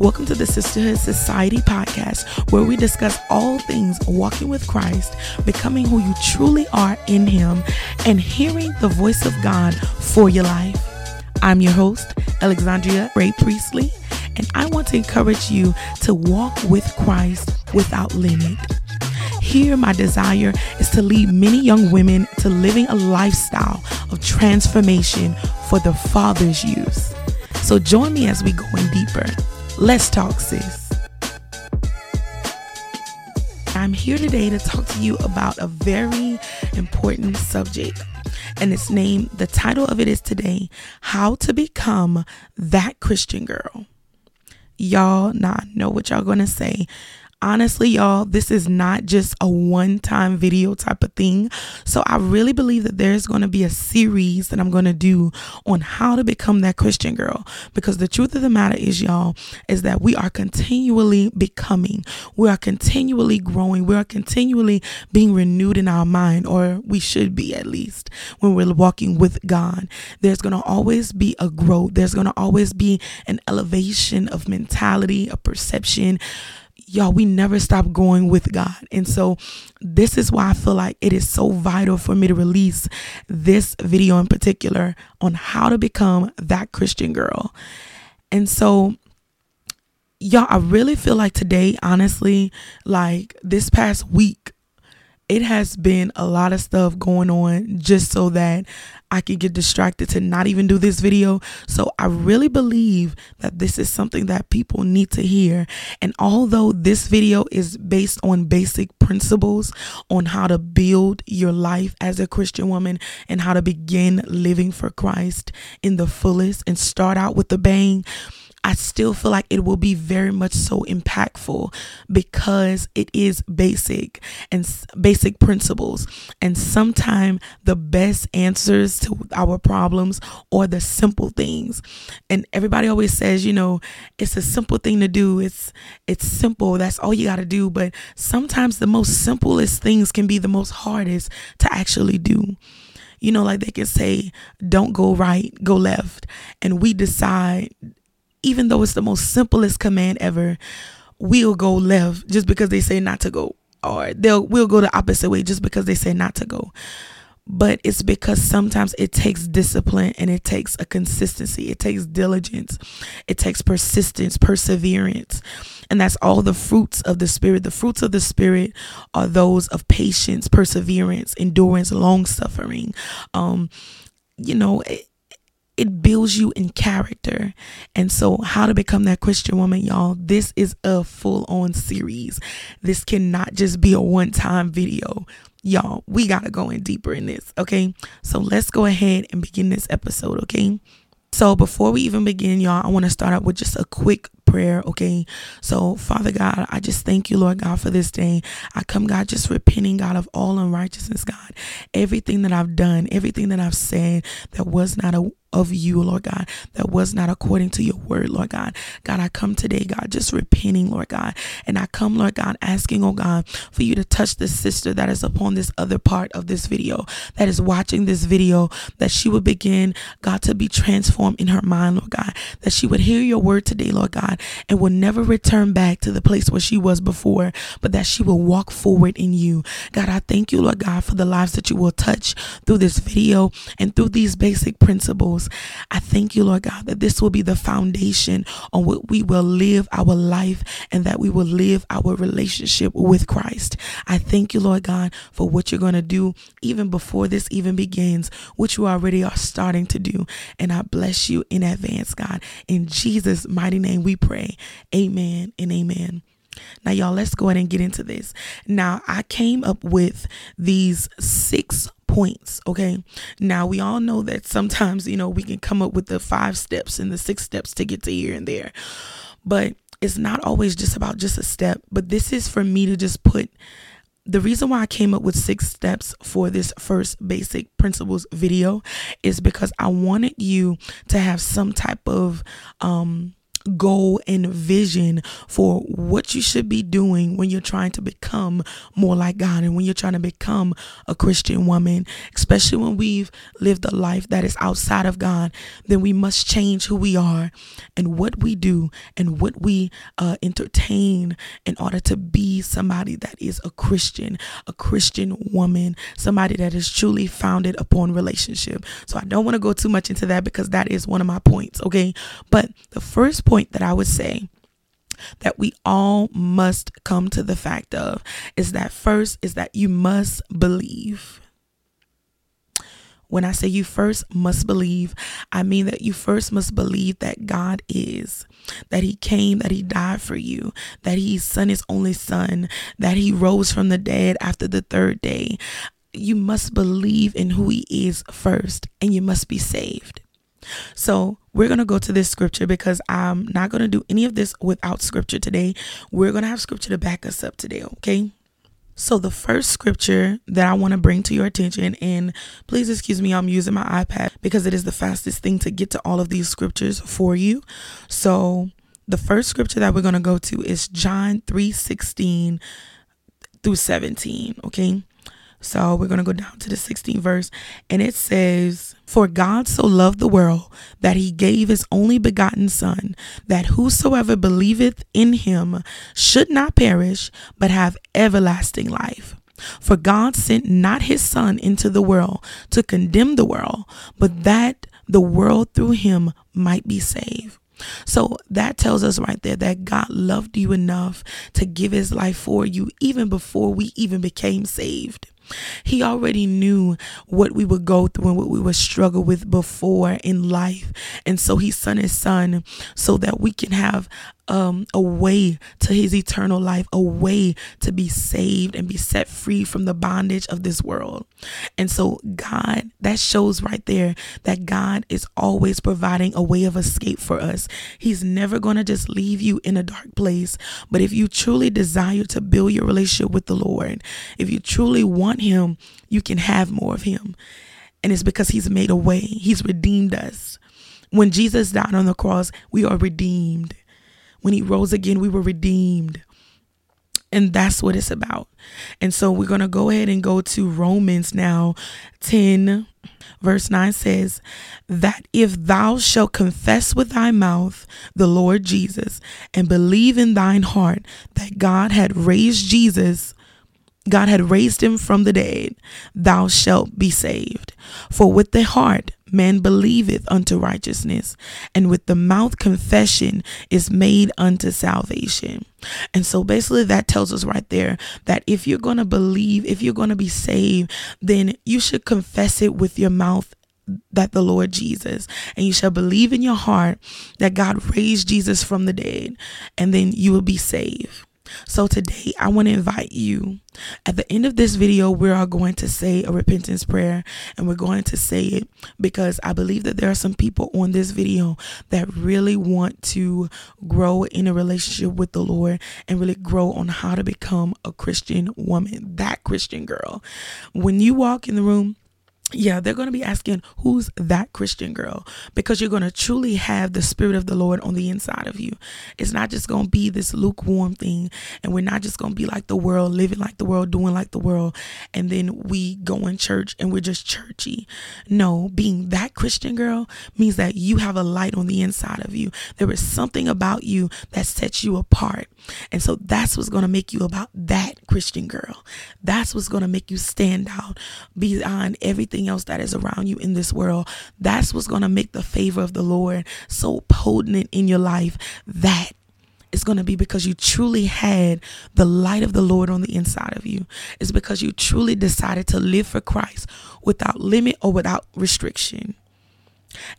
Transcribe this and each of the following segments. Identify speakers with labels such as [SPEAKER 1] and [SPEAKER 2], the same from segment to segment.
[SPEAKER 1] Welcome to the Sisterhood Society podcast, where we discuss all things walking with Christ, becoming who you truly are in Him, and hearing the voice of God for your life. I'm your host, Alexondria Gray-Priestley, and I want to encourage you to walk with Christ without limit. Here, my desire is to lead many young women to living a lifestyle of transformation for the Father's use. So join me as we go in deeper. Let's talk, sis. I'm here today to talk to you about a very important subject. And it's named, the title of it is today, How to Become That Christian Girl. Y'all, not know what y'all gonna say honestly, y'all, this is not just a one time video type of thing. So I really believe that there's going to be a series that I'm going to do on how to become that Christian girl. Because the truth of the matter is, y'all, is that we are continually becoming, we are continually growing, we are continually being renewed in our mind, or we should be at least when we're walking with God. There's going to always be a growth, there's going to always be an elevation of mentality, a perception y'all, we never stop growing with God. And so, this is why I feel like it is so vital for me to release this video in particular on how to become that Christian girl. And so, y'all, I really feel like today, honestly, like this past week, it has been a lot of stuff going on just so that I could get distracted to not even do this video. So I really believe that this is something that people need to hear. And although this video is based on basic principles on how to build your life as a Christian woman and how to begin living for Christ in the fullest and start out with the bang I still feel like it will be very much so impactful because it is basic and basic principles. And sometimes the best answers to our problems are the simple things. And everybody always says, you know, it's a simple thing to do. It's it's simple. That's all you got to do, but sometimes the most simplest things can be the most hardest to actually do you know, like they can say, don't go right, go left. And we decide even though it's the most simplest command ever, we'll go left just because they say not to go, or they'll we'll go the opposite way just because they say not to go. But it's because sometimes it takes discipline and it takes a consistency. It takes diligence. It takes persistence, perseverance. And that's all the fruits of the Spirit. The fruits of the Spirit are those of patience, perseverance, endurance, long suffering. Um, you know, it, it builds you in character. And so, how to become that Christian woman, y'all, this is a full on series. This cannot just be a one time video. Y'all, we got to go in deeper in this. Okay. So, let's go ahead and begin this episode. Okay. So, before we even begin, y'all, I want to start out with just a quick prayer, okay? So, Father God, I just thank you, Lord God, for this day. I come, God, just repenting, God, of all unrighteousness, God. Everything that I've done, everything that I've said that was not a of you, Lord God, that was not according to your word, Lord God. God, I come today, God, just repenting, Lord God. And I come, Lord God, asking, oh God, for you to touch the sister that is upon this other part of this video, that is watching this video, that she would begin, God, to be transformed in her mind, Lord God, that she would hear your word today, Lord God, and will never return back to the place where she was before, but that she will walk forward in you. God, I thank you, Lord God, for the lives that you will touch through this video and through these basic principles. I thank you, Lord God, that this will be the foundation on what we will live our life and that we will live our relationship with Christ. I thank you, Lord God, for what you're going to do even before this even begins, which you already are starting to do. And I bless you in advance, God. In Jesus' mighty name we pray. Amen and amen. Now, y'all, let's go ahead and get into this. Now, I came up with these six points. Okay. Now we all know that sometimes, you know, we can come up with the five steps and the six steps to get to here and there. But it's not always just about just a step, but this is for me to just put the reason why I came up with six steps for this first basic principles video is because I wanted you to have some type of um goal and vision for what you should be doing when you're trying to become more like God and when you're trying to become a Christian woman, especially when we've lived a life that is outside of God, then we must change who we are and what we do and what we uh, entertain in order to be somebody that is a Christian, a Christian woman, somebody that is truly founded upon relationship. So I don't want to go too much into that because that is one of my points, okay? But the first point that I would say that we all must come to the fact of is that first is that you must believe. When I say you first must believe, I mean that you first must believe that God is, that He came, that He died for you, that He sent His only Son, that He rose from the dead after the third day. You must believe in who He is first, and you must be saved. So, we're going to go to this scripture because I'm not going to do any of this without scripture today. We're going to have scripture to back us up today, okay? So, the first scripture that I want to bring to your attention, and please excuse me, I'm using my iPad because it is the fastest thing to get to all of these scriptures for you. So, the first scripture that we're going to go to is John 3 16 through 17, okay? So we're going to go down to the 16th verse, and it says, For God so loved the world that he gave his only begotten Son, that whosoever believeth in him should not perish, but have everlasting life. For God sent not his Son into the world to condemn the world, but that the world through him might be saved. So that tells us right there that God loved you enough to give his life for you even before we even became saved. He already knew what we would go through and what we would struggle with before in life. And so he sent his son so that we can have um, a way to his eternal life, a way to be saved and be set free from the bondage of this world. And so, God, that shows right there that God is always providing a way of escape for us. He's never going to just leave you in a dark place. But if you truly desire to build your relationship with the Lord, if you truly want Him, you can have more of Him. And it's because He's made a way, He's redeemed us. When Jesus died on the cross, we are redeemed. When he rose again, we were redeemed. And that's what it's about. And so we're going to go ahead and go to Romans now 10, verse 9 says, That if thou shalt confess with thy mouth the Lord Jesus and believe in thine heart that God had raised Jesus, God had raised him from the dead, thou shalt be saved. For with the heart man believeth unto righteousness, and with the mouth confession is made unto salvation. And so basically, that tells us right there that if you're going to believe, if you're going to be saved, then you should confess it with your mouth that the Lord Jesus, and you shall believe in your heart that God raised Jesus from the dead, and then you will be saved. So today I want to invite you. At the end of this video, we are going to say a repentance prayer and we're going to say it because I believe that there are some people on this video that really want to grow in a relationship with the Lord and really grow on how to become a Christian woman, that Christian girl. When you walk in the room, yeah, they're going to be asking, who's that Christian girl? Because you're going to truly have the Spirit of the Lord on the inside of you. It's not just going to be this lukewarm thing, and we're not just going to be like the world, living like the world, doing like the world, and then we go in church and we're just churchy. No, being that Christian girl means that you have a light on the inside of you. There is something about you that sets you apart. And so that's what's going to make you about that Christian girl. That's what's going to make you stand out beyond everything else that is around you in this world. That's what's going to make the favor of the Lord so potent in your life. That it's going to be because you truly had the light of the Lord on the inside of you. It's because you truly decided to live for Christ without limit or without restriction.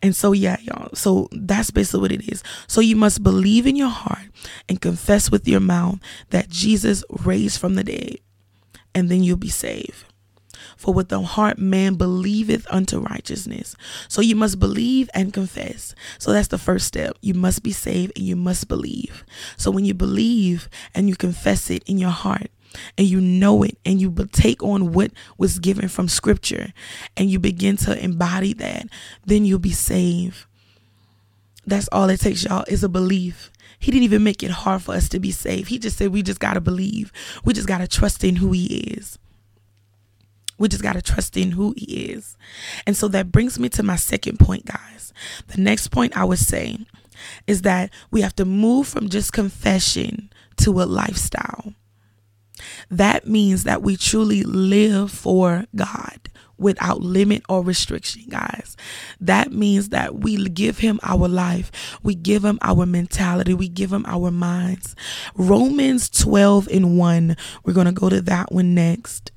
[SPEAKER 1] And so, yeah, y'all. So that's basically what it is. So you must believe in your heart and confess with your mouth that Jesus raised from the dead, and then you'll be saved. For with the heart man believeth unto righteousness. So you must believe and confess. So that's the first step. You must be saved and you must believe. So when you believe and you confess it in your heart, and you know it and you take on what was given from scripture and you begin to embody that, then you'll be saved. That's all it takes, y'all, is a belief. He didn't even make it hard for us to be saved. He just said we just got to believe. We just got to trust in who He is. We just got to trust in who He is. And so that brings me to my second point, guys. The next point I would say is that we have to move from just confession to a lifestyle. That means that we truly live for God without limit or restriction, guys. That means that we give him our life, we give him our mentality, we give him our minds. Romans 12 and 1, we're going to go to that one next.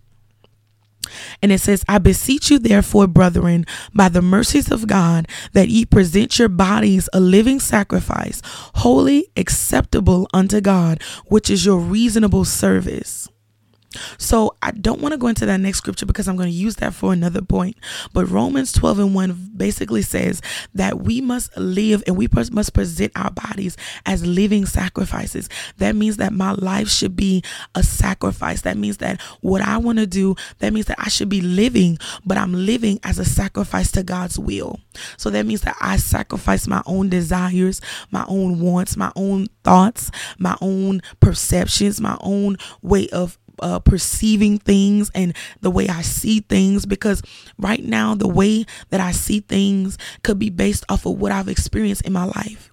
[SPEAKER 1] And it says, I beseech you, therefore, brethren, by the mercies of God, that ye present your bodies a living sacrifice, holy, acceptable unto God, which is your reasonable service. So I don't want to go into that next scripture because I'm going to use that for another point. But Romans 12 and 1 basically says that we must live and we must present our bodies as living sacrifices. That means that my life should be a sacrifice. That means that what I want to do, that means that I should be living, but I'm living as a sacrifice to God's will. So that means that I sacrifice my own desires, my own wants, my own thoughts, my own perceptions, my own way of uh, perceiving things and the way I see things because right now the way that I see things could be based off of what I've experienced in my life.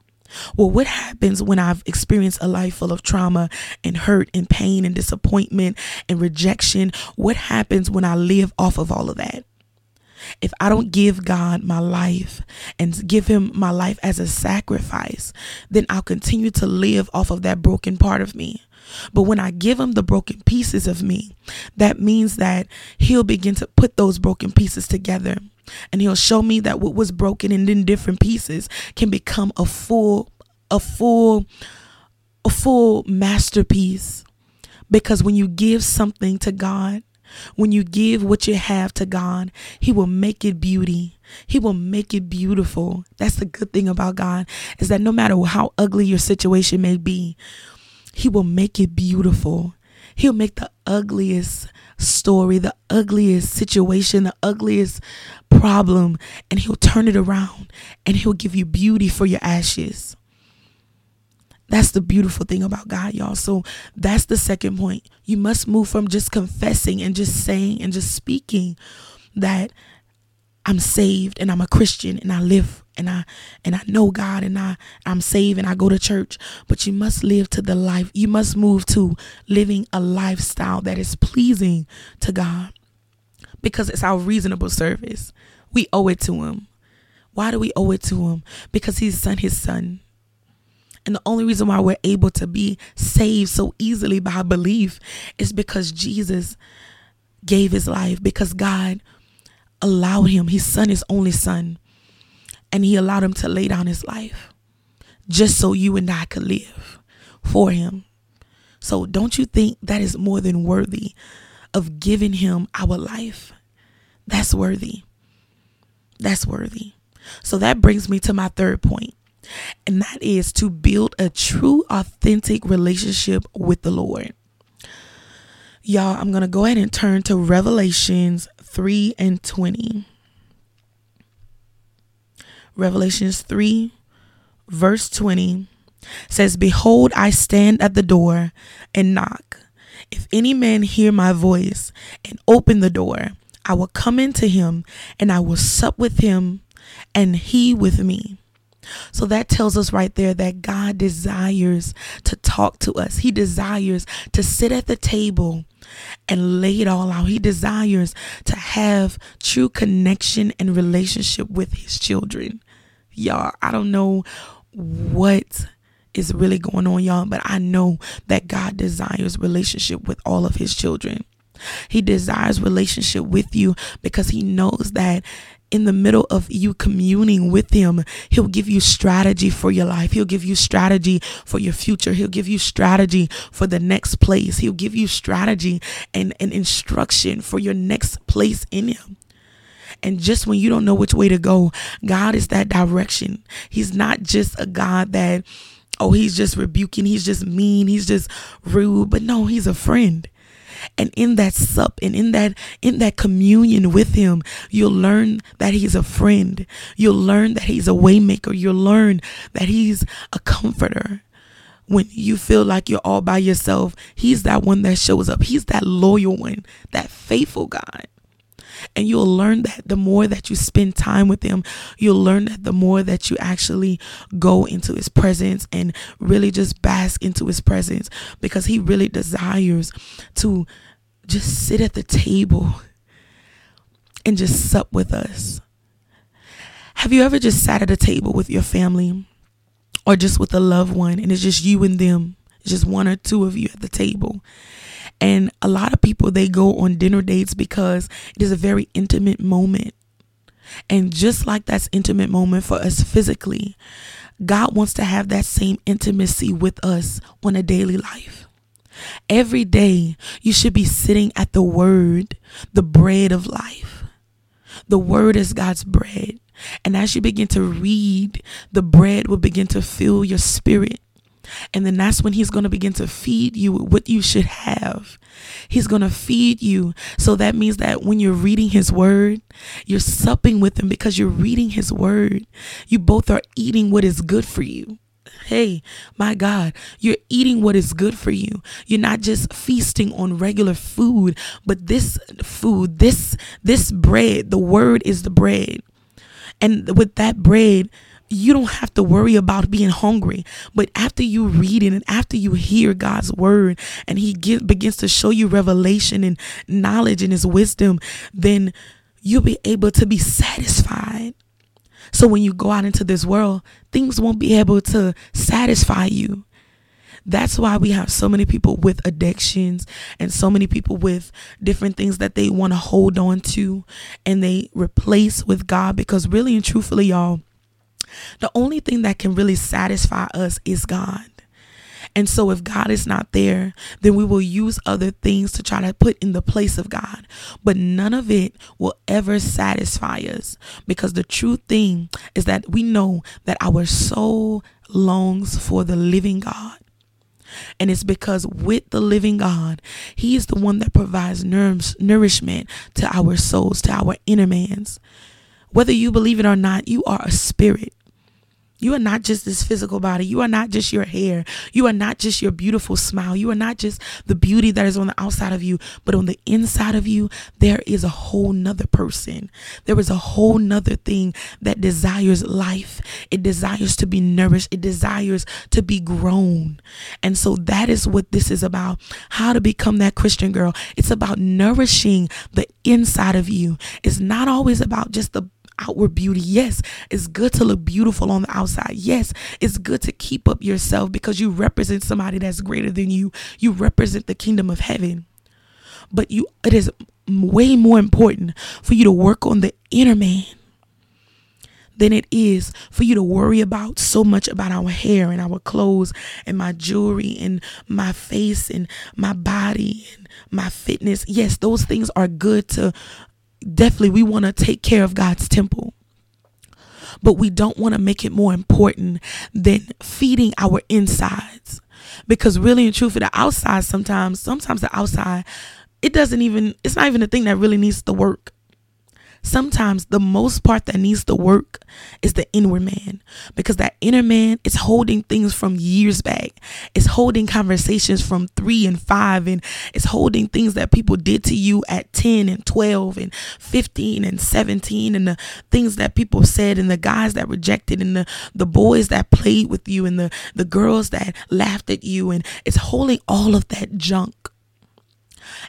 [SPEAKER 1] Well, what happens when I've experienced a life full of trauma and hurt and pain and disappointment and rejection? What happens when I live off of all of that? If I don't give God my life and give Him my life as a sacrifice, then I'll continue to live off of that broken part of me. But when I give him the broken pieces of me, that means that he'll begin to put those broken pieces together. And he'll show me that what was broken and in different pieces can become a full, a full, a full masterpiece. Because when you give something to God, when you give what you have to God, He will make it beauty. He will make it beautiful. That's the good thing about God is that no matter how ugly your situation may be, he will make it beautiful. He'll make the ugliest story, the ugliest situation, the ugliest problem, and He'll turn it around and He'll give you beauty for your ashes. That's the beautiful thing about God, y'all. So that's the second point. You must move from just confessing and just saying and just speaking that I'm saved and I'm a Christian and I live and I and I know God and I I'm saved and I go to church but you must live to the life you must move to living a lifestyle that is pleasing to God because it's our reasonable service. We owe it to him. Why do we owe it to him? Because he's sent his son. And the only reason why we're able to be saved so easily by belief is because Jesus gave his life because God allowed him his son his only son and he allowed him to lay down his life just so you and I could live for him. So don't you think that is more than worthy of giving him our life? That's worthy. That's worthy. So that brings me to my third point, and that is to build a true, authentic relationship with the Lord. Y'all, I'm going to go ahead and turn to Revelations 3 and 20. Revelations 3, verse 20 says, Behold, I stand at the door and knock. If any man hear my voice and open the door, I will come into him and I will sup with him and he with me. So that tells us right there that God desires to talk to us. He desires to sit at the table and lay it all out. He desires to have true connection and relationship with his children. Y'all, I don't know what is really going on, y'all, but I know that God desires relationship with all of his children. He desires relationship with you because he knows that in the middle of you communing with him, he'll give you strategy for your life. He'll give you strategy for your future. He'll give you strategy for the next place. He'll give you strategy and, and instruction for your next place in him. And just when you don't know which way to go, God is that direction. He's not just a God that, oh, he's just rebuking, he's just mean, he's just rude. But no, he's a friend. And in that sup and in that in that communion with him, you'll learn that he's a friend. You'll learn that he's a waymaker. You'll learn that he's a comforter. When you feel like you're all by yourself, he's that one that shows up. He's that loyal one, that faithful God. And you'll learn that the more that you spend time with him, you'll learn that the more that you actually go into his presence and really just bask into his presence because he really desires to just sit at the table and just sup with us. Have you ever just sat at a table with your family or just with a loved one and it's just you and them? Just one or two of you at the table and a lot of people, they go on dinner dates because it is a very intimate moment. And just like that's intimate moment for us physically, God wants to have that same intimacy with us on a daily life. Every day, you should be sitting at the Word, the bread of life. The Word is God's bread. And as you begin to read, the bread will begin to fill your spirit. And then that's when he's going to begin to feed you what you should have. He's going to feed you. So that means that when you're reading his word, you're supping with him because you're reading his word. You both are eating what is good for you. Hey, my God, you're eating what is good for you. You're not just feasting on regular food, but this food, this this bread, the word is the bread. And with that bread, you don't have to worry about being hungry. But after you read it and after you hear God's word and He give, begins to show you revelation and knowledge and His wisdom, then you'll be able to be satisfied. So when you go out into this world, things won't be able to satisfy you. That's why we have so many people with addictions and so many people with different things that they want to hold on to and they replace with God because really and truthfully, y'all, the only thing that can really satisfy us is God. And so, if God is not there, then we will use other things to try to put in the place of God. But none of it will ever satisfy us because the true thing is that we know that our soul longs for the living God. And it's because with the living God, He is the one that provides nourishment to our souls, to our inner mans. Whether you believe it or not, you are a spirit. You are not just this physical body. You are not just your hair. You are not just your beautiful smile. You are not just the beauty that is on the outside of you, but on the inside of you, there is a whole nother person. There is a whole nother thing that desires life. It desires to be nourished. It desires to be grown. And so that is what this is about. How to become that Christian girl. It's about nourishing the inside of you. It's not always about just the outward beauty. Yes, it's good to look beautiful on the outside. Yes, it's good to keep up yourself because you represent somebody that's greater than you. You represent the kingdom of heaven. But you it is way more important for you to work on the inner man than it is for you to worry about so much about our hair and our clothes and my jewelry and my face and my body and my fitness. Yes, those things are good to definitely we want to take care of God's temple. But we don't want to make it more important than feeding our insides. Because really and truthfully, the outside sometimes, sometimes the outside, it doesn't even, it's not even the thing that really needs to work sometimes the most part that needs to work is the inward man because that inner man is holding things from years back. It's holding conversations from three and five, and it's holding things that people did to you at 10 and 12 and 15 and 17, and the things that people said, and the guys that rejected, and the, the boys that played with you, and the, the girls that laughed at you, and it's holding all of that junk.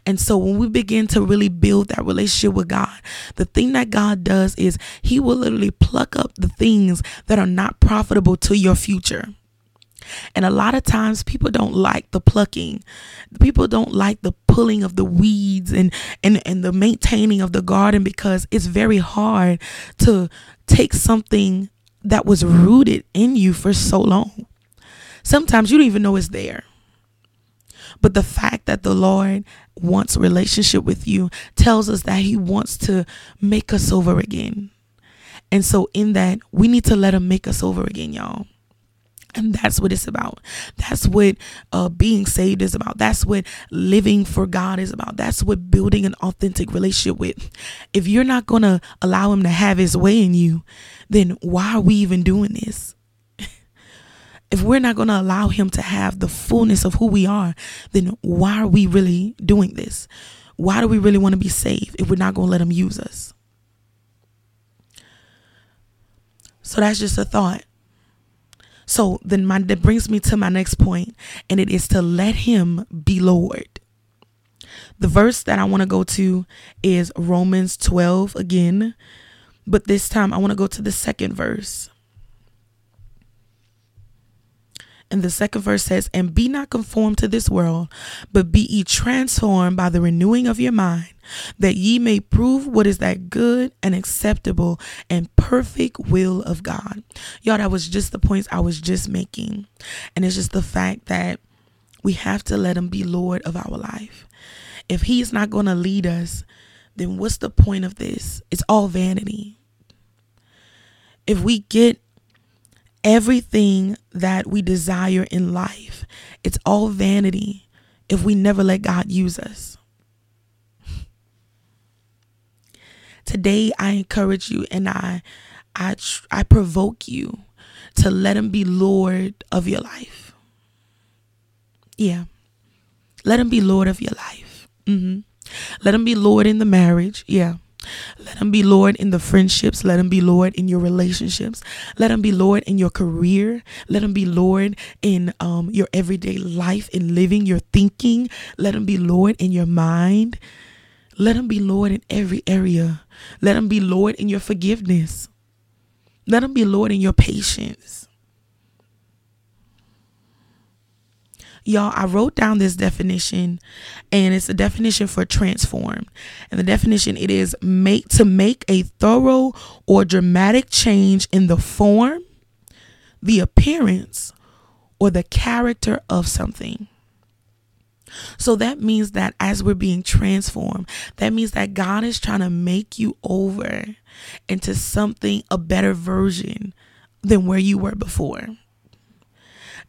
[SPEAKER 1] And so when we begin to really build that relationship with God, the thing that God does is He will literally pluck up the things that are not profitable to your future. And a lot of times people don't like the plucking. People don't like the pulling of the weeds and, and, and the maintaining of the garden because it's very hard to take something that was rooted in you for so long. Sometimes you don't even know it's there. But the fact that the Lord wants relationship with you tells us that he wants to make us over again. And so in that, we need to let him make us over again, y'all. And that's what it's about. That's what uh, being saved is about. That's what living for God is about. That's what building an authentic relationship with. If you're not going to allow Him to have His way in you, then why are we even doing this? If we're not going to allow Him to have the fullness of who we are, then why are we really doing this? Why do we really want to be saved if we're not going to let Him use us? So that's just a thought. So then my that brings me to my next point, and it is to let him be Lord. The verse that I want to go to is Romans 12 again, but this time I want to go to the second verse. And the second verse says, And be not conformed to this world, but be ye transformed by the renewing of your mind, that ye may prove what is that good and acceptable and perfect will of God. Y'all, that was just the points I was just making. And it's just the fact that we have to let Him be Lord of our life. If He's not going to lead us, then what's the point of this? It's all vanity. If we get everything that we desire in life, it's all vanity if we never let God use us. Today I encourage you and I I I provoke you to let him be Lord of your life. Yeah. Let him be Lord of your life. hmm Let him be Lord in the marriage. Yeah. Let him be Lord in the friendships. Let him be Lord in your relationships. Let him be Lord in your career. Let him be Lord in um, your everyday life, in living, your thinking. Let him be Lord in your mind. Let him be Lord in every area. Let him be Lord in your forgiveness. Let him be Lord in your patience. Y'all, I wrote down this definition and it's a definition for transform. And the definition it is make to make a thorough or dramatic change in the form, the appearance, or the character of something. So that means that as we're being transformed, that means that God is trying to make you over into something, a better version than where you were before.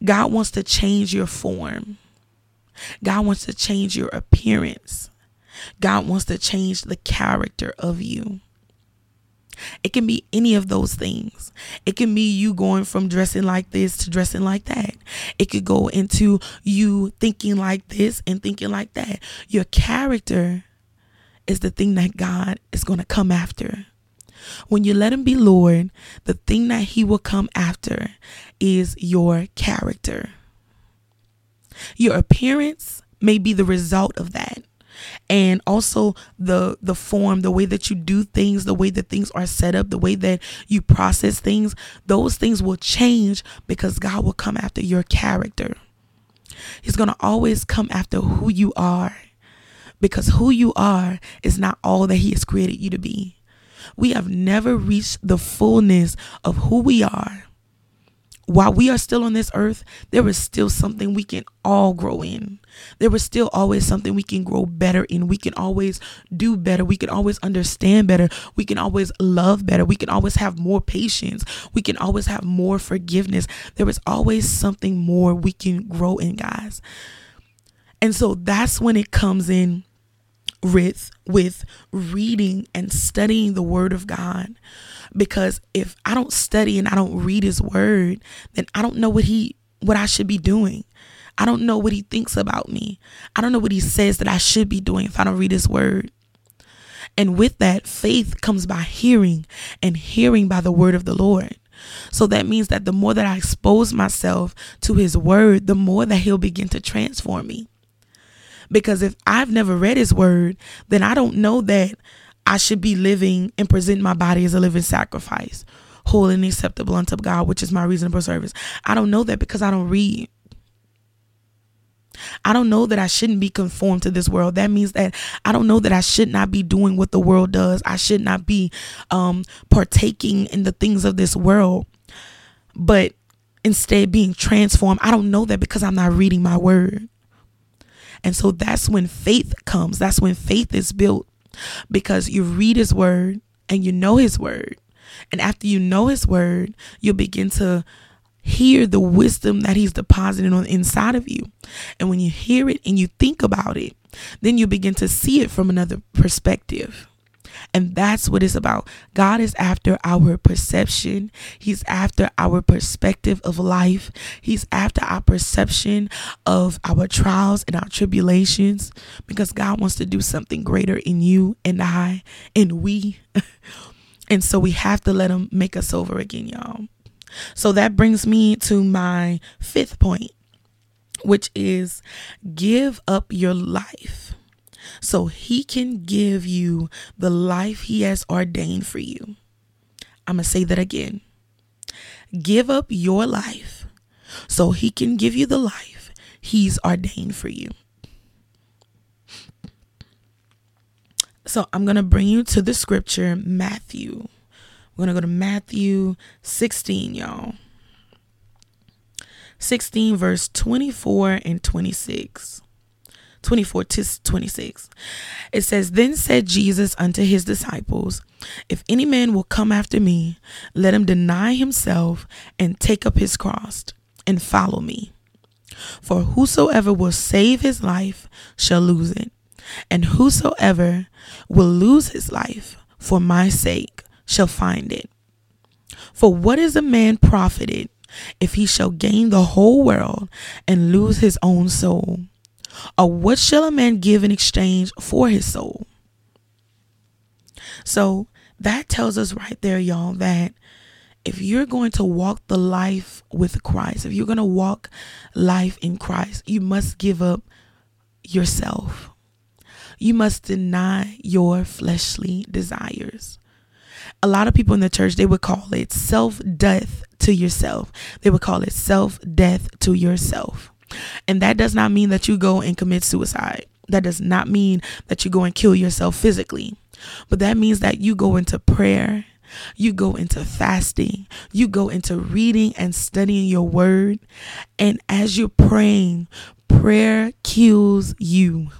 [SPEAKER 1] God wants to change your form. God wants to change your appearance. God wants to change the character of you. It can be any of those things. It can be you going from dressing like this to dressing like that. It could go into you thinking like this and thinking like that. Your character is the thing that God is going to come after. When you let him be Lord, the thing that he will come after is your character. Your appearance may be the result of that. And also the the form, the way that you do things, the way that things are set up, the way that you process things, those things will change because God will come after your character. He's going to always come after who you are because who you are is not all that he has created you to be. We have never reached the fullness of who we are. While we are still on this earth, there is still something we can all grow in. There is still always something we can grow better in. We can always do better. We can always understand better. We can always love better. We can always have more patience. We can always have more forgiveness. There is always something more we can grow in, guys. And so that's when it comes in with with reading and studying the word of God because if I don't study and I don't read his word then I don't know what he what I should be doing. I don't know what he thinks about me. I don't know what he says that I should be doing if I don't read his word. And with that, faith comes by hearing and hearing by the word of the Lord. So that means that the more that I expose myself to his word, the more that he'll begin to transform me. Because if I've never read his word, then I don't know that I should be living and present my body as a living sacrifice, holy and acceptable unto God, which is my reasonable service. I don't know that because I don't read. I don't know that I shouldn't be conformed to this world. That means that I don't know that I should not be doing what the world does. I should not be um, partaking in the things of this world, but instead being transformed. I don't know that because I'm not reading my word. And so that's when faith comes. That's when faith is built because you read his word and you know his word. And after you know his word, you'll begin to hear the wisdom that He's deposited on the inside of you. And when you hear it and you think about it, then you begin to see it from another perspective. And that's what it's about. God is after our perception. He's after our perspective of life. He's after our perception of our trials and our tribulations because God wants to do something greater in you and I and we. and so we have to let Him make us over again, y'all. So that brings me to my fifth point, which is give up your life so he can give you the life he has ordained for you. I'm going to say that again. Give up your life so he can give you the life he's ordained for you. So I'm going to bring you to the scripture, Matthew. We're going to go to Matthew 16, y'all. 16, verse 24 and 26. 24 to 26. It says, Then said Jesus unto his disciples, If any man will come after me, let him deny himself and take up his cross and follow me. For whosoever will save his life shall lose it, and whosoever will lose his life for my sake shall find it. For what is a man profited if he shall gain the whole world and lose his own soul? Or what shall a man give in exchange for his soul? So that tells us right there, y'all, that if you're going to walk the life with Christ, if you're going to walk life in Christ, you must give up yourself. You must deny your fleshly desires. A lot of people in the church, they would call it self death to yourself. They would call it self death to yourself. And that does not mean that you go and commit suicide. That does not mean that you go and kill yourself physically. But that means that you go into prayer, you go into fasting, you go into reading and studying your word. And as you're praying, prayer kills you.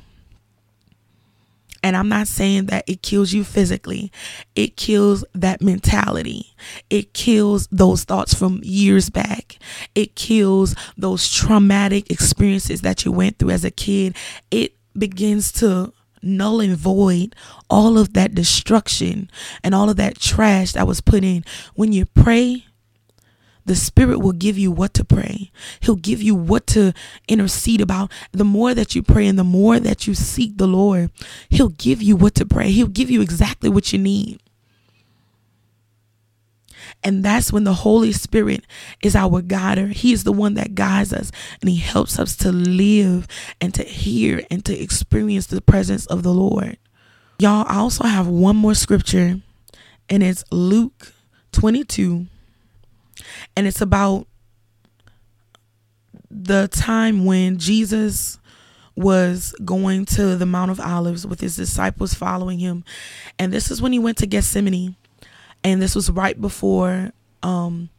[SPEAKER 1] And I'm not saying that it kills you physically, it kills that mentality. It kills those thoughts from years back. It kills those traumatic experiences that you went through as a kid. It begins to null and void all of that destruction and all of that trash that was put in. When you pray, the Spirit will give you what to pray. He'll give you what to intercede about. The more that you pray and the more that you seek the Lord, He'll give you what to pray. He'll give you exactly what you need. And that's when the Holy Spirit is our guider. He is the one that guides us and He helps us to live and to hear and to experience the presence of the Lord. Y'all, I also have one more scripture, and it's Luke 22 and it's about the time when Jesus was going to the Mount of Olives with his disciples following him. And this is when he went to Gethsemane. And this was right before um,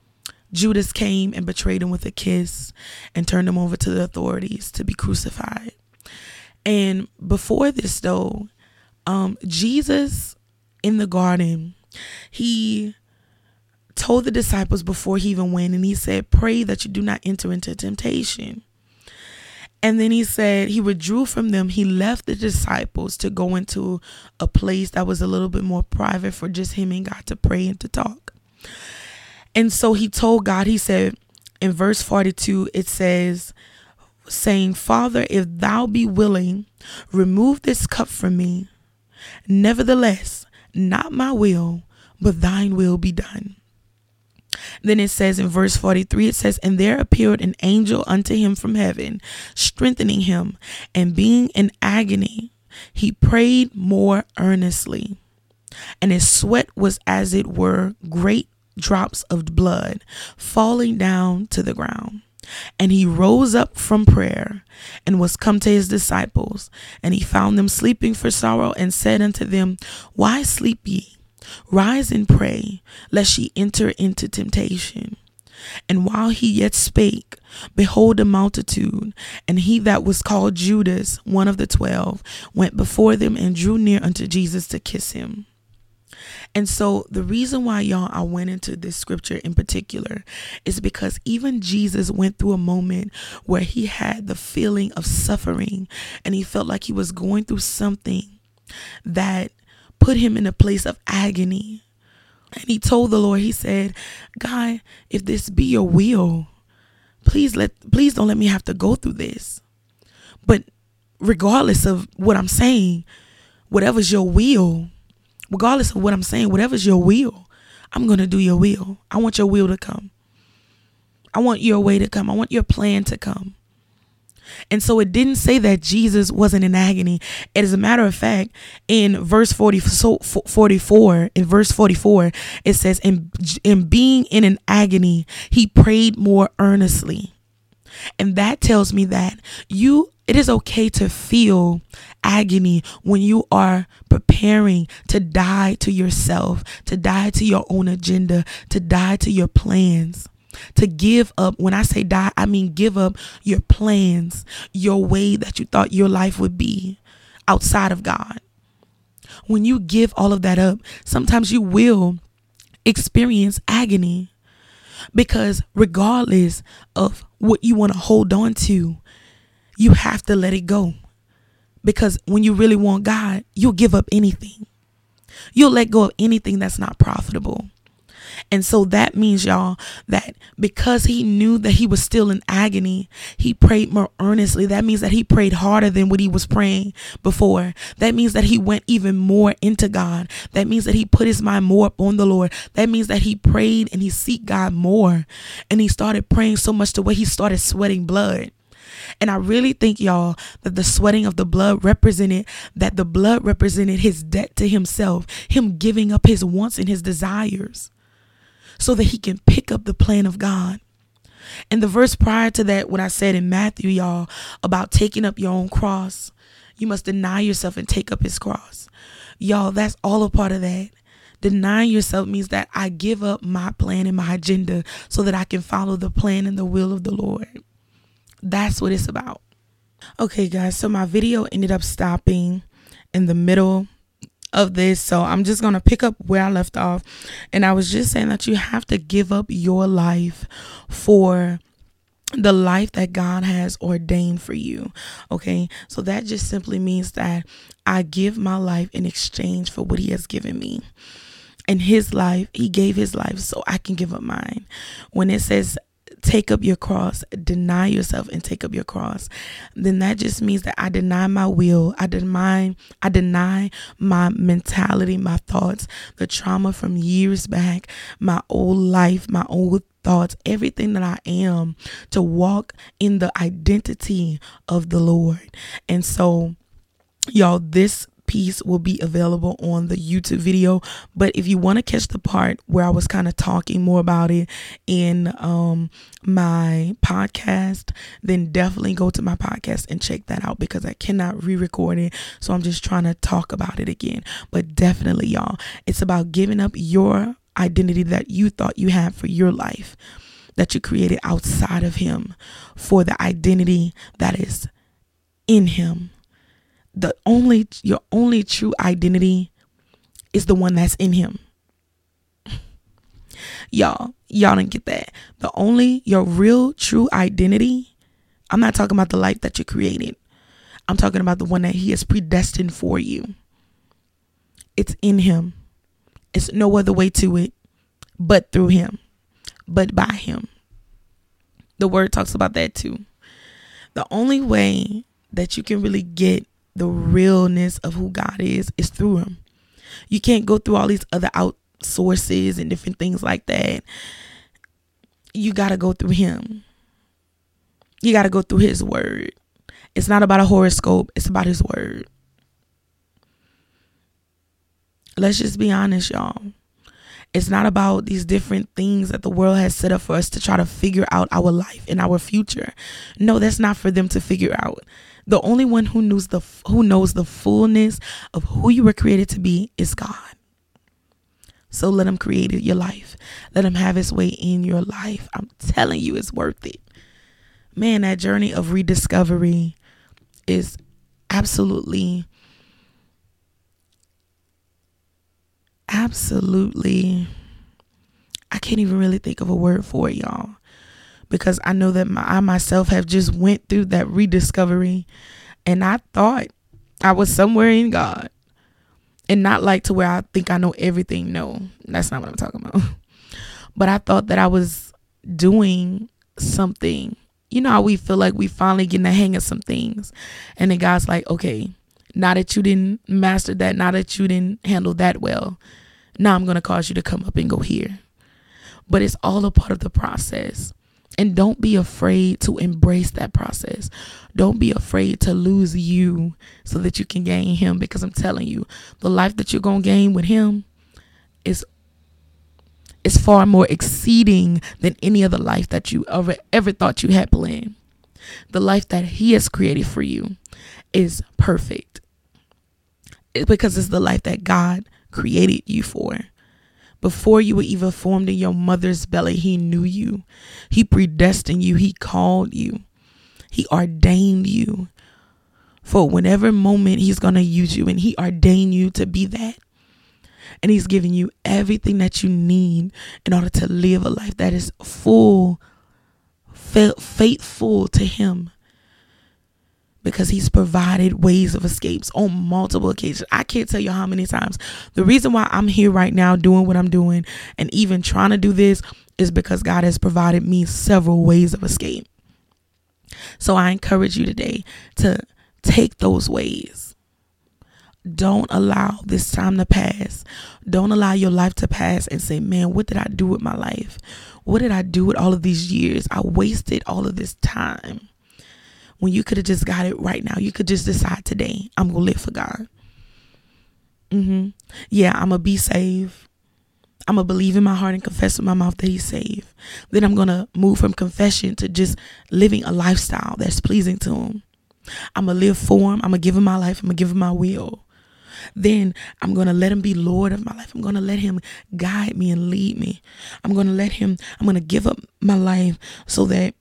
[SPEAKER 1] Judas came and betrayed him with a kiss and turned him over to the authorities to be crucified. And before this, though, um, Jesus in the garden, he told the disciples before he even went, and he said, Pray that you do not enter into temptation. And then he said he withdrew from them. He left the disciples to go into a place that was a little bit more private for just him and God to pray and to talk. And so he told God, he said in verse 42, it says, saying, Father, if thou be willing, remove this cup from me. Nevertheless, not my will, but thine will be done. Then it says in verse 43, it says, And there appeared an angel unto him from heaven, strengthening him, and being in agony, he prayed more earnestly. And his sweat was as it were great drops of blood falling down to the ground. And he rose up from prayer and was come to his disciples. And he found them sleeping for sorrow and said unto them, Why sleep ye? Rise and pray, lest ye enter into temptation. And while he yet spake, behold, a multitude, and he that was called Judas, one of the twelve, went before them and drew near unto Jesus to kiss him. And so the reason why y'all I went into this scripture in particular is because even Jesus went through a moment where he had the feeling of suffering and he felt like he was going through something that put him in a place of agony. And he told the Lord, he said, God, if this be your will, please let please don't let me have to go through this. But regardless of what I'm saying, whatever's your will, regardless of what I'm saying, whatever's your will, I'm going to do your will. I want your will to come. I want your way to come. I want your plan to come. And so it didn't say that Jesus wasn't in agony. And As a matter of fact, in verse 40, so 44, in verse 44, it says, in, in being in an agony, he prayed more earnestly. And that tells me that you it is okay to feel agony when you are preparing to die to yourself, to die to your own agenda, to die to your plans. To give up, when I say die, I mean give up your plans, your way that you thought your life would be outside of God. When you give all of that up, sometimes you will experience agony because regardless of what you want to hold on to, you have to let it go. Because when you really want God, you'll give up anything. You'll let go of anything that's not profitable. And so that means, y'all, that because he knew that he was still in agony, he prayed more earnestly. That means that he prayed harder than what he was praying before. That means that he went even more into God. That means that he put his mind more up on the Lord. That means that he prayed and he seek God more. And he started praying so much to where he started sweating blood. And I really think, y'all, that the sweating of the blood represented that the blood represented his debt to himself, him giving up his wants and his desires so that he can pick up the plan of God. And the verse prior to that, what I said in Matthew, y'all, about taking up your own cross, you must deny yourself and take up his cross. Y'all, that's all a part of that. Denying yourself means that I give up my plan and my agenda so that I can follow the plan and the will of the Lord. That's what it's about. Okay, guys, so my video ended up stopping in the middle of this. So I'm just going to pick up where I left off. And I was just saying that you have to give up your life for the life that God has ordained for you. Okay. So that just simply means that I give my life in exchange for what He has given me. And His life, He gave His life so I can give up mine. When it says, take up your cross, deny yourself and take up your cross, then that just means that I deny my will, I deny I deny my mentality, my thoughts, the trauma from years back, my old life, my old thoughts, everything that I am to walk in the identity of the Lord. And so y'all this piece will be available on the YouTube video. But if you want to catch the part where I was kind of talking more about it in um, my podcast, then definitely go to my podcast and check that out because I cannot re record it. So I'm just trying to talk about it again. But definitely, y'all, it's about giving up your identity that you thought you had for your life that you created outside of Him for the identity that is in Him the only your only true identity is the one that's in him. y'all, y'all didn't get that. The only your real true identity, I'm not talking about the life that you created. I'm talking about the one that he has predestined for you. It's in him. It's no other way to it but through him, but by him. The word talks about that too. The only way that you can really get the realness of who God is is through him. You can't go through all these other outsources and different things like that. You got to go through him. You got to go through his word. It's not about a horoscope, it's about his word. Let's just be honest, y'all. It's not about these different things that the world has set up for us to try to figure out our life and our future. No, that's not for them to figure out. The only one who knows the who knows the fullness of who you were created to be is God. So let him create your life. Let him have his way in your life. I'm telling you it's worth it. Man, that journey of rediscovery is absolutely absolutely I can't even really think of a word for it, y'all. Because I know that my, I myself have just went through that rediscovery and I thought I was somewhere in God. And not like to where I think I know everything. No, that's not what I'm talking about. But I thought that I was doing something. You know how we feel like we finally getting the hang of some things. And then God's like, okay, now that you didn't master that, now that you didn't handle that well, now I'm going to cause you to come up and go here. But it's all a part of the process. And don't be afraid to embrace that process. Don't be afraid to lose you so that you can gain him because I'm telling you, the life that you're going to gain with him is is far more exceeding than any other life that you ever ever thought you had planned. The life that he has created for you is perfect. Because it's the life that God created you for. Before you were even formed in your mother's belly, He knew you. He predestined you. He called you. He ordained you for whenever moment He's going to use you. And He ordained you to be that. And He's giving you everything that you need in order to live a life that is full, faithful to Him because he's provided ways of escapes on multiple occasions. I can't tell you how many times. The reason why I'm here right now doing what I'm doing and even trying to do this is because God has provided me several ways of escape. So I encourage you today to take those ways. Don't allow this time to pass. Don't allow your life to pass and say, man, what did I do with my life? What did I do with all of these years? I wasted all of this time when you could have just got it right now. You could just decide today, I'm going to live for God. Mm-hmm. Yeah, I'm going to be saved. I'm going to believe in my heart and confess with my mouth that he's saved. Then I'm going to move from confession to just living a lifestyle that's pleasing to him. I'm going to live for him. I'm going to give him my life. I'm going to give him my will. Then I'm going to let him be Lord of my life. I'm going to let him guide me and lead me. I'm going to let him, I'm going to give up my life so that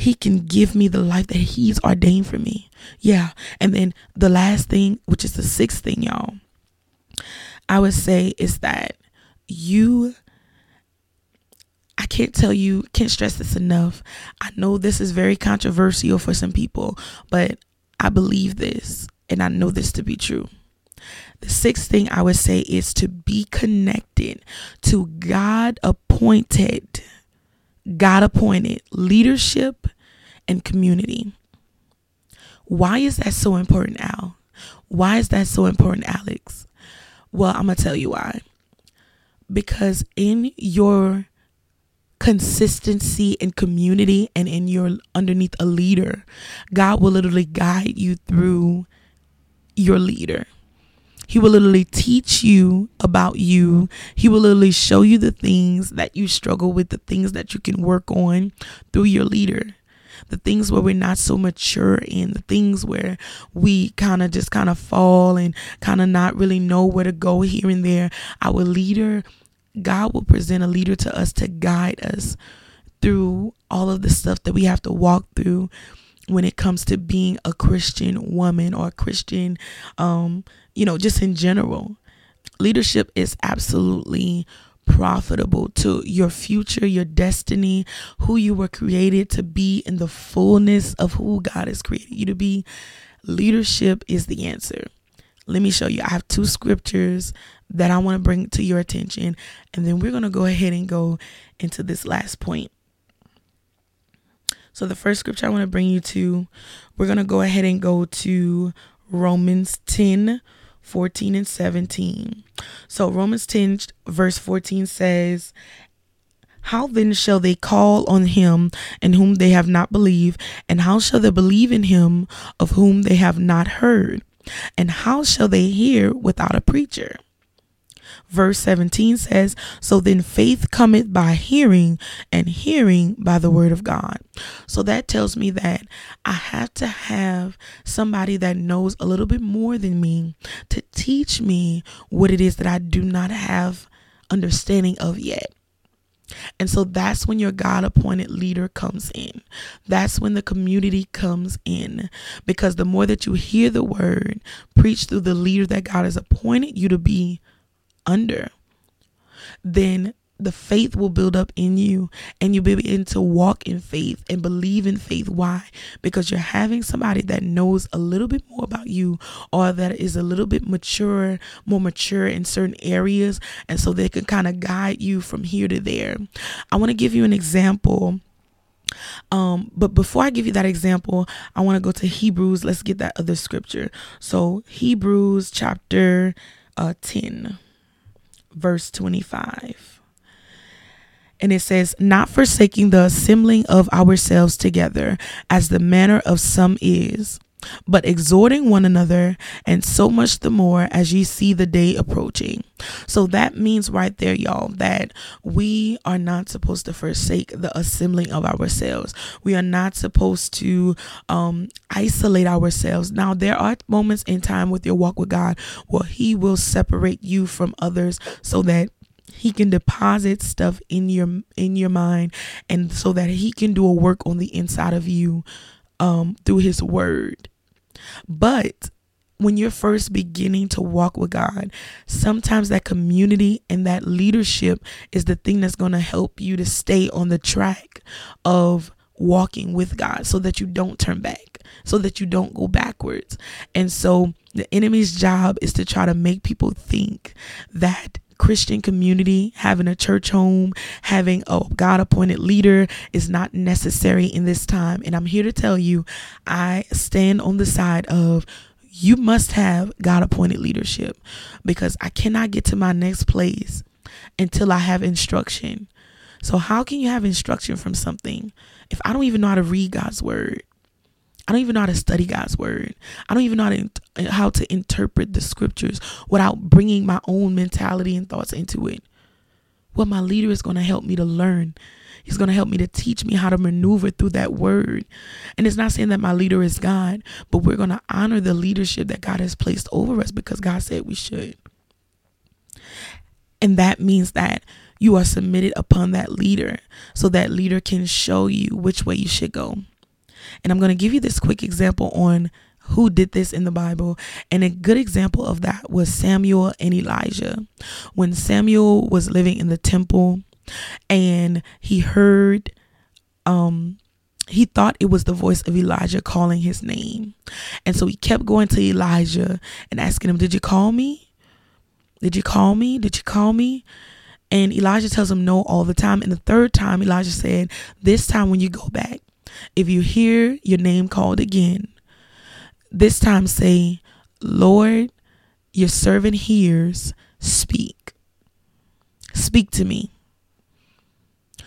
[SPEAKER 1] he can give me the life that he's ordained for me. Yeah. And then the last thing, which is the sixth thing, y'all, I would say is that you I can't tell you, can't stress this enough. I know this is very controversial for some people, but I believe this and I know this to be true. The sixth thing I would say is to be connected to God appointed God appointed leadership and community. Why is that so important, Al? Why is that so important, Alex? Well, I'm going to tell you why. Because in your consistency and community and in your underneath a leader, God will literally guide you through your leader. He will literally teach you about you. He will literally show you the things that you struggle with, the things that you can work on through your leader. The things where we're not so mature in, the things where we kind of just kind of fall and kind of not really know where to go here and there. Our leader, God will present a leader to us to guide us through all of the stuff that we have to walk through when it comes to being a Christian woman or a Christian, um, you know, just in general. Leadership is absolutely profitable to your future, your destiny, who you were created to be in the fullness of who God has created you to be. Leadership is the answer. Let me show you. I have two scriptures that I want to bring to your attention, and then we're going to go ahead and go into this last point. So, the first scripture I want to bring you to, we're going to go ahead and go to Romans 10 14 and 17. So, Romans 10, verse 14 says, How then shall they call on him in whom they have not believed? And how shall they believe in him of whom they have not heard? And how shall they hear without a preacher? Verse 17 says, So then faith cometh by hearing, and hearing by the word of God. So that tells me that I have to have somebody that knows a little bit more than me to teach me what it is that I do not have understanding of yet. And so that's when your God appointed leader comes in. That's when the community comes in. Because the more that you hear the word preached through the leader that God has appointed you to be, under, then the faith will build up in you and you'll be able to walk in faith and believe in faith. Why? Because you're having somebody that knows a little bit more about you or that is a little bit mature, more mature in certain areas. And so they can kind of guide you from here to there. I want to give you an example. Um, but before I give you that example, I want to go to Hebrews. Let's get that other scripture. So, Hebrews chapter uh, 10, verse 25 and it says, Not forsaking the assembling of ourselves together, as the manner of some is, but exhorting one another, and so much the more as ye see the day approaching. So that means right there, y'all, that we are not supposed to forsake the assembling of ourselves. We are not supposed to um, isolate ourselves. Now, there are moments in time with your walk with God where He will separate you from others so that he can deposit stuff in your in your mind and so that he can do a work on the inside of you um through his word but when you're first beginning to walk with God, sometimes that community and that leadership is the thing that's going to help you to stay on the track of walking with God so that you don't turn back, so that you don't go backwards. And so the enemy's job is to try to make people think that Christian community, having a church home, having a God appointed leader is not necessary in this time. And I'm here to tell you, I stand on the side of you must have God appointed leadership because I cannot get to my next place until I have instruction. So, how can you have instruction from something if I don't even know how to read God's word? I don't even know how to study God's word. I don't even know how to, how to interpret the scriptures without bringing my own mentality and thoughts into it. Well, my leader is going to help me to learn. He's going to help me to teach me how to maneuver through that word. And it's not saying that my leader is God, but we're going to honor the leadership that God has placed over us because God said we should. And that means that you are submitted upon that leader so that leader can show you which way you should go. And I'm going to give you this quick example on who did this in the Bible. And a good example of that was Samuel and Elijah. When Samuel was living in the temple and he heard um he thought it was the voice of Elijah calling his name. And so he kept going to Elijah and asking him, Did you call me? Did you call me? Did you call me? And Elijah tells him no all the time. And the third time, Elijah said, This time when you go back, if you hear your name called again, this time say, Lord, your servant hears, speak. Speak to me.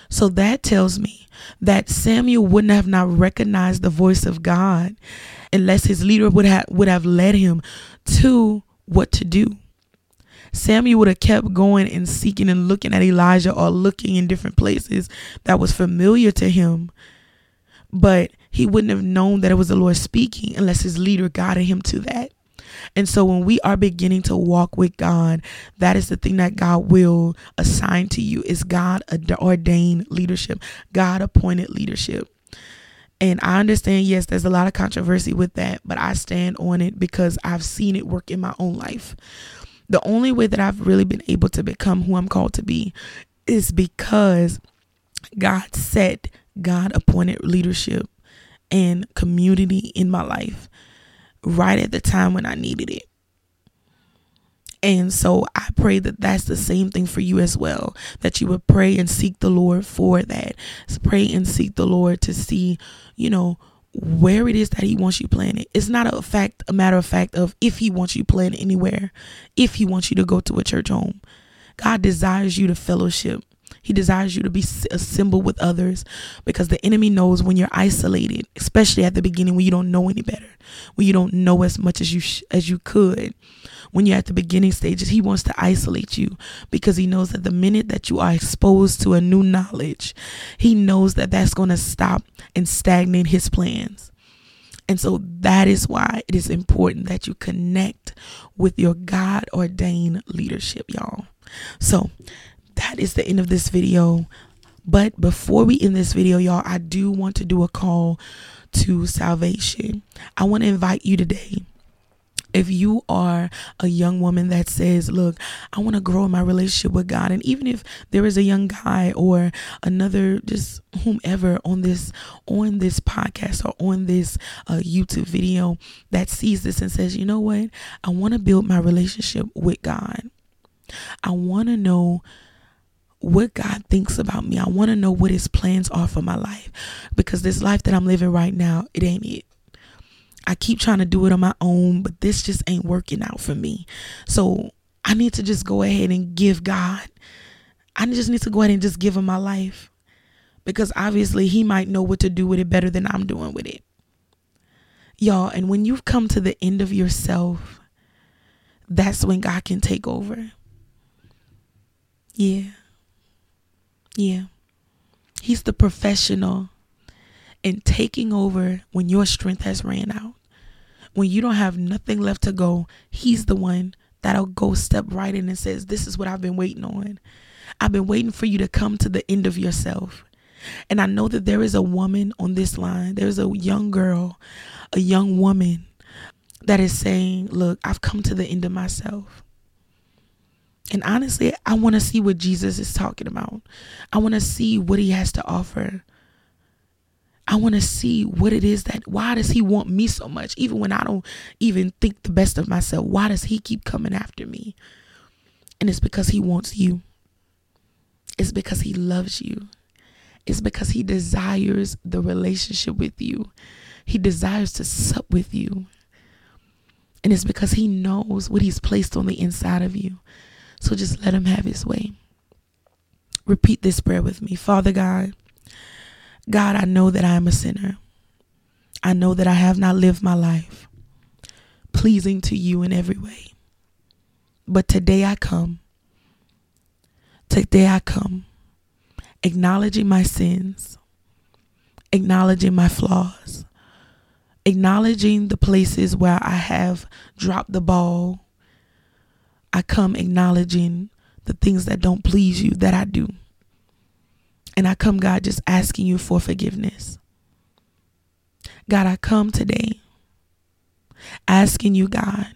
[SPEAKER 1] So that tells me that Samuel wouldn't have not recognized the voice of God unless his leader would have would have led him to what to do. Samuel would have kept going and seeking and looking at Elijah or looking in different places that was familiar to him but he wouldn't have known that it was the Lord speaking unless his leader guided him to that. And so when we are beginning to walk with God, that is the thing that God will assign to you is God ordained leadership, God appointed leadership. And I understand, yes, there's a lot of controversy with that, but I stand on it because I've seen it work in my own life. The only way that I've really been able to become who I'm called to be is because God set God appointed leadership and community in my life right at the time when I needed it. And so I pray that that's the same thing for you as well. That you would pray and seek the Lord for that. Pray and seek the Lord to see, you know, where it is that He wants you planted. It's not a fact, a matter of fact of if He wants you planted anywhere, if He wants you to go to a church home. God desires you to fellowship. He desires you to be assembled with others because the enemy knows when you're isolated, especially at the beginning when you don't know any better, when you don't know as much as you sh- as you could. When you're at the beginning stages, he wants to isolate you because he knows that the minute that you are exposed to a new knowledge, he knows that that's going to stop and stagnate his plans. And so that is why it is important that you connect with your God ordained leadership, y'all. So that is the end of this video. But before we end this video, y'all, I do want to do a call to salvation. I want to invite you today if you are a young woman that says, Look, I want to grow in my relationship with God, and even if there is a young guy or another, just whomever on this on this podcast or on this uh, YouTube video that sees this and says, You know what? I want to build my relationship with God. I want to know what God thinks about me. I want to know what his plans are for my life because this life that I'm living right now, it ain't it. I keep trying to do it on my own, but this just ain't working out for me. So I need to just go ahead and give God. I just need to go ahead and just give him my life because obviously he might know what to do with it better than I'm doing with it. Y'all, and when you've come to the end of yourself, that's when God can take over. Yeah. Yeah. He's the professional in taking over when your strength has ran out. When you don't have nothing left to go, he's the one that'll go step right in and says, This is what I've been waiting on. I've been waiting for you to come to the end of yourself. And I know that there is a woman on this line, there's a young girl, a young woman that is saying, Look, I've come to the end of myself. And honestly, I want to see what Jesus is talking about. I want to see what he has to offer. I want to see what it is that why does he want me so much? Even when I don't even think the best of myself why does he keep coming after me? And it's because he wants you. It's because he loves you. It's because he desires the relationship with you. He desires to sup with you. And it's because he knows what he's placed on the inside of you so just let him have his way. Repeat this prayer with me. Father God, God, I know that I am a sinner. I know that I have not lived my life pleasing to you in every way. But today I come. Today I come acknowledging my sins, acknowledging my flaws, acknowledging the places where I have dropped the ball I come acknowledging the things that don't please you that I do. And I come, God, just asking you for forgiveness. God, I come today asking you, God,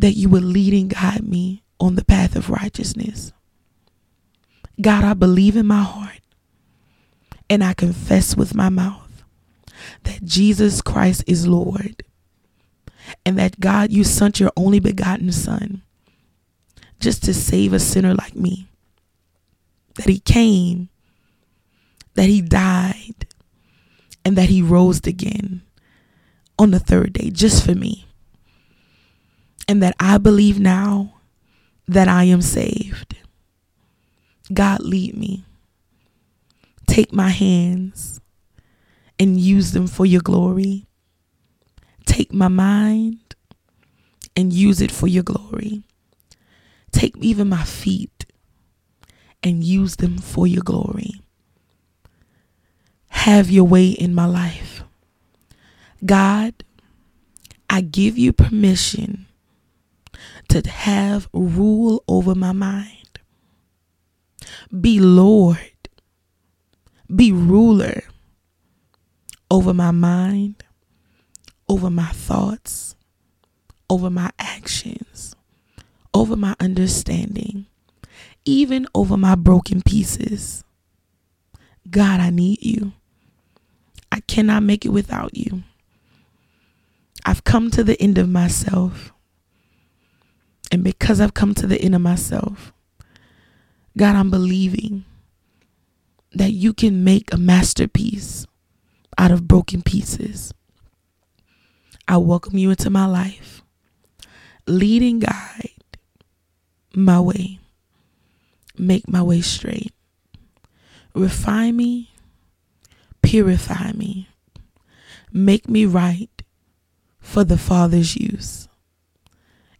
[SPEAKER 1] that you would lead and guide me on the path of righteousness. God, I believe in my heart and I confess with my mouth that Jesus Christ is Lord and that God, you sent your only begotten Son just to save a sinner like me. That he came, that he died, and that he rose again on the third day just for me. And that I believe now that I am saved. God, lead me. Take my hands and use them for your glory. Take my mind and use it for your glory. Take even my feet and use them for your glory. Have your way in my life. God, I give you permission to have rule over my mind. Be Lord, be ruler over my mind, over my thoughts, over my actions over my understanding, even over my broken pieces. God, I need you. I cannot make it without you. I've come to the end of myself. And because I've come to the end of myself, God, I'm believing that you can make a masterpiece out of broken pieces. I welcome you into my life. Leading guide my way, make my way straight. Refine me, purify me, make me right for the Father's use.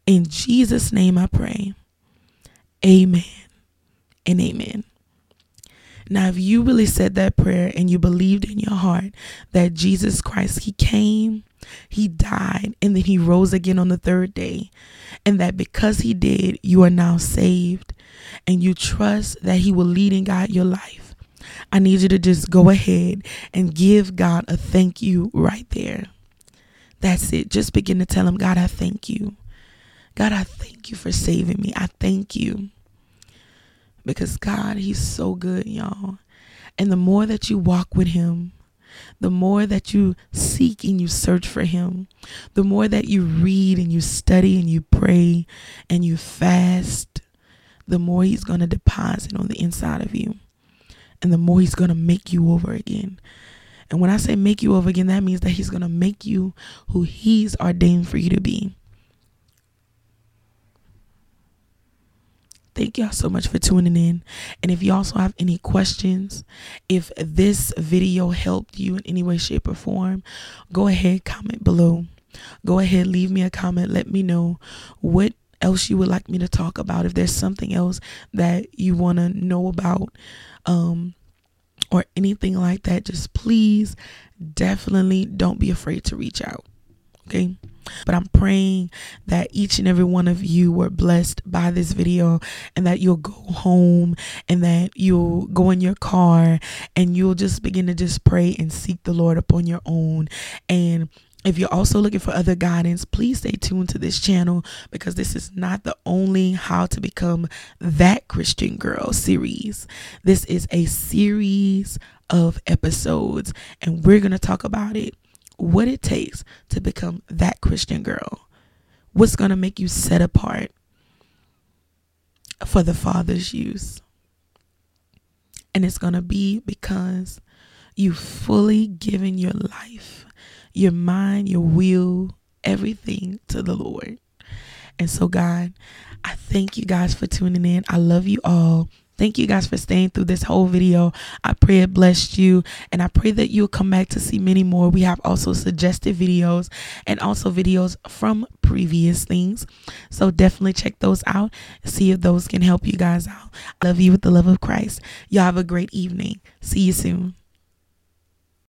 [SPEAKER 1] In Jesus' name I pray. Amen and amen. Now, if you really said that prayer and you believed in your heart that Jesus Christ, He came, He died, and then He rose again on the third day, and that because He did, you are now saved, and you trust that He will lead and guide your life, I need you to just go ahead and give God a thank you right there. That's it. Just begin to tell him, God, I thank you. God, I thank you for saving me. I thank you. Because God, He's so good, y'all. And the more that you walk with Him, the more that you seek and you search for Him, the more that you read and you study and you pray and you fast, the more He's going to deposit on the inside of you. And the more He's going to make you over again. And when I say make you over again, that means that He's going to make you who He's ordained for you to be. Thank y'all so much for tuning in. And if you also have any questions, if this video helped you in any way, shape, or form, go ahead, comment below. Go ahead, leave me a comment. Let me know what else you would like me to talk about. If there's something else that you want to know about, um, or anything like that, just please definitely don't be afraid to reach out. Okay. But I'm praying that each and every one of you were blessed by this video and that you'll go home and that you'll go in your car and you'll just begin to just pray and seek the Lord upon your own. And if you're also looking for other guidance, please stay tuned to this channel because this is not the only How to Become That Christian Girl series. This is a series of episodes, and we're going to talk about it what it takes to become that Christian girl. What's going to make you set apart for the Father's use. And it's going to be because you've fully given your life, your mind, your will, everything to the Lord. And so, God, I thank you guys for tuning in. I love you all. Thank you guys for staying through this whole video. I pray it blessed you and I pray that you'll come back to see many more. We have also suggested videos and also videos from previous things. So definitely check those out. See if those can help you guys out. I love you with the love of Christ. Y'all have a great evening. See you soon.